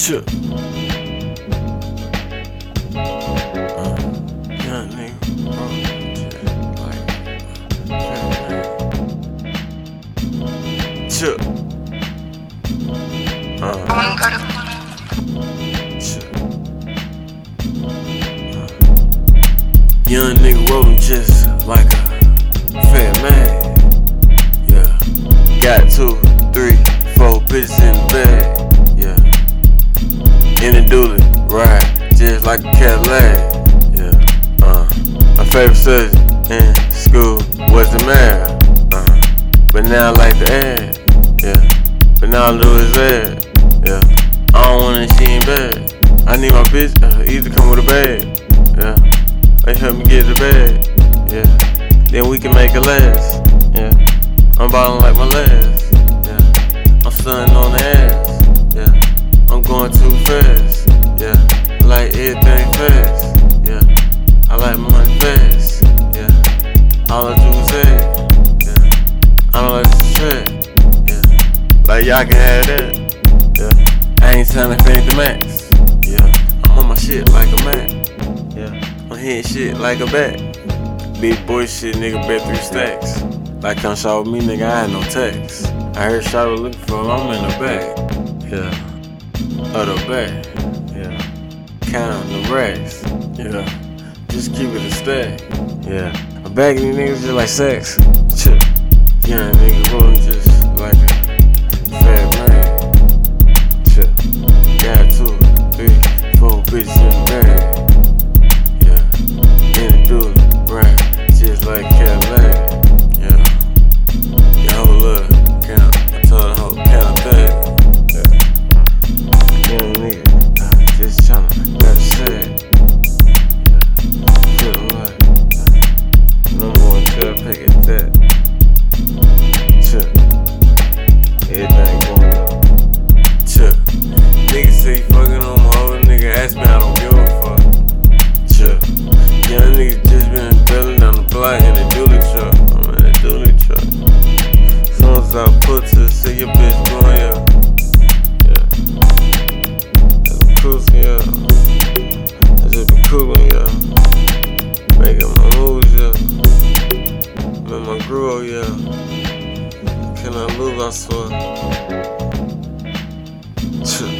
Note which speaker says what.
Speaker 1: Chill. Young nigga, rolling just like Cadillac. Yeah. Uh. My favorite subject in school was the math. Uh. But now I like the ad. Yeah. But now I is ad. Yeah. I don't want that she ain't bad. I need my bitch uh, either come with a bag. Yeah. They help me get the bag. Yeah. Then we can make it last. Yeah. I'm ballin' like my last. Yeah. I'm stunning on the ass. Yeah. I'm going too fast. Yeah. I like everything fast. Yeah. I like money fast. Yeah. All I do is that. Yeah. I don't like this track. Yeah. Like y'all can have that. Yeah. I ain't signing for the max. Yeah. I'm on my shit like a man. Yeah. I'm hitting shit like a bat. Big boy shit, nigga, bet three stacks. Like come shot with me, nigga, I had no text. I heard shot was looking for him, I'm in the back. Yeah. Of the back. Counting the racks. Yeah. Just keep it a stack. Yeah. A bag of these niggas just like sex. Chill. Yeah, nigga realtor, say your bitch going yeah. Yeah. I'm been cruising. I just be cooling, yeah. Making my moves, yeah. I'm in my groove, oh, yeah. Can I move, I swear.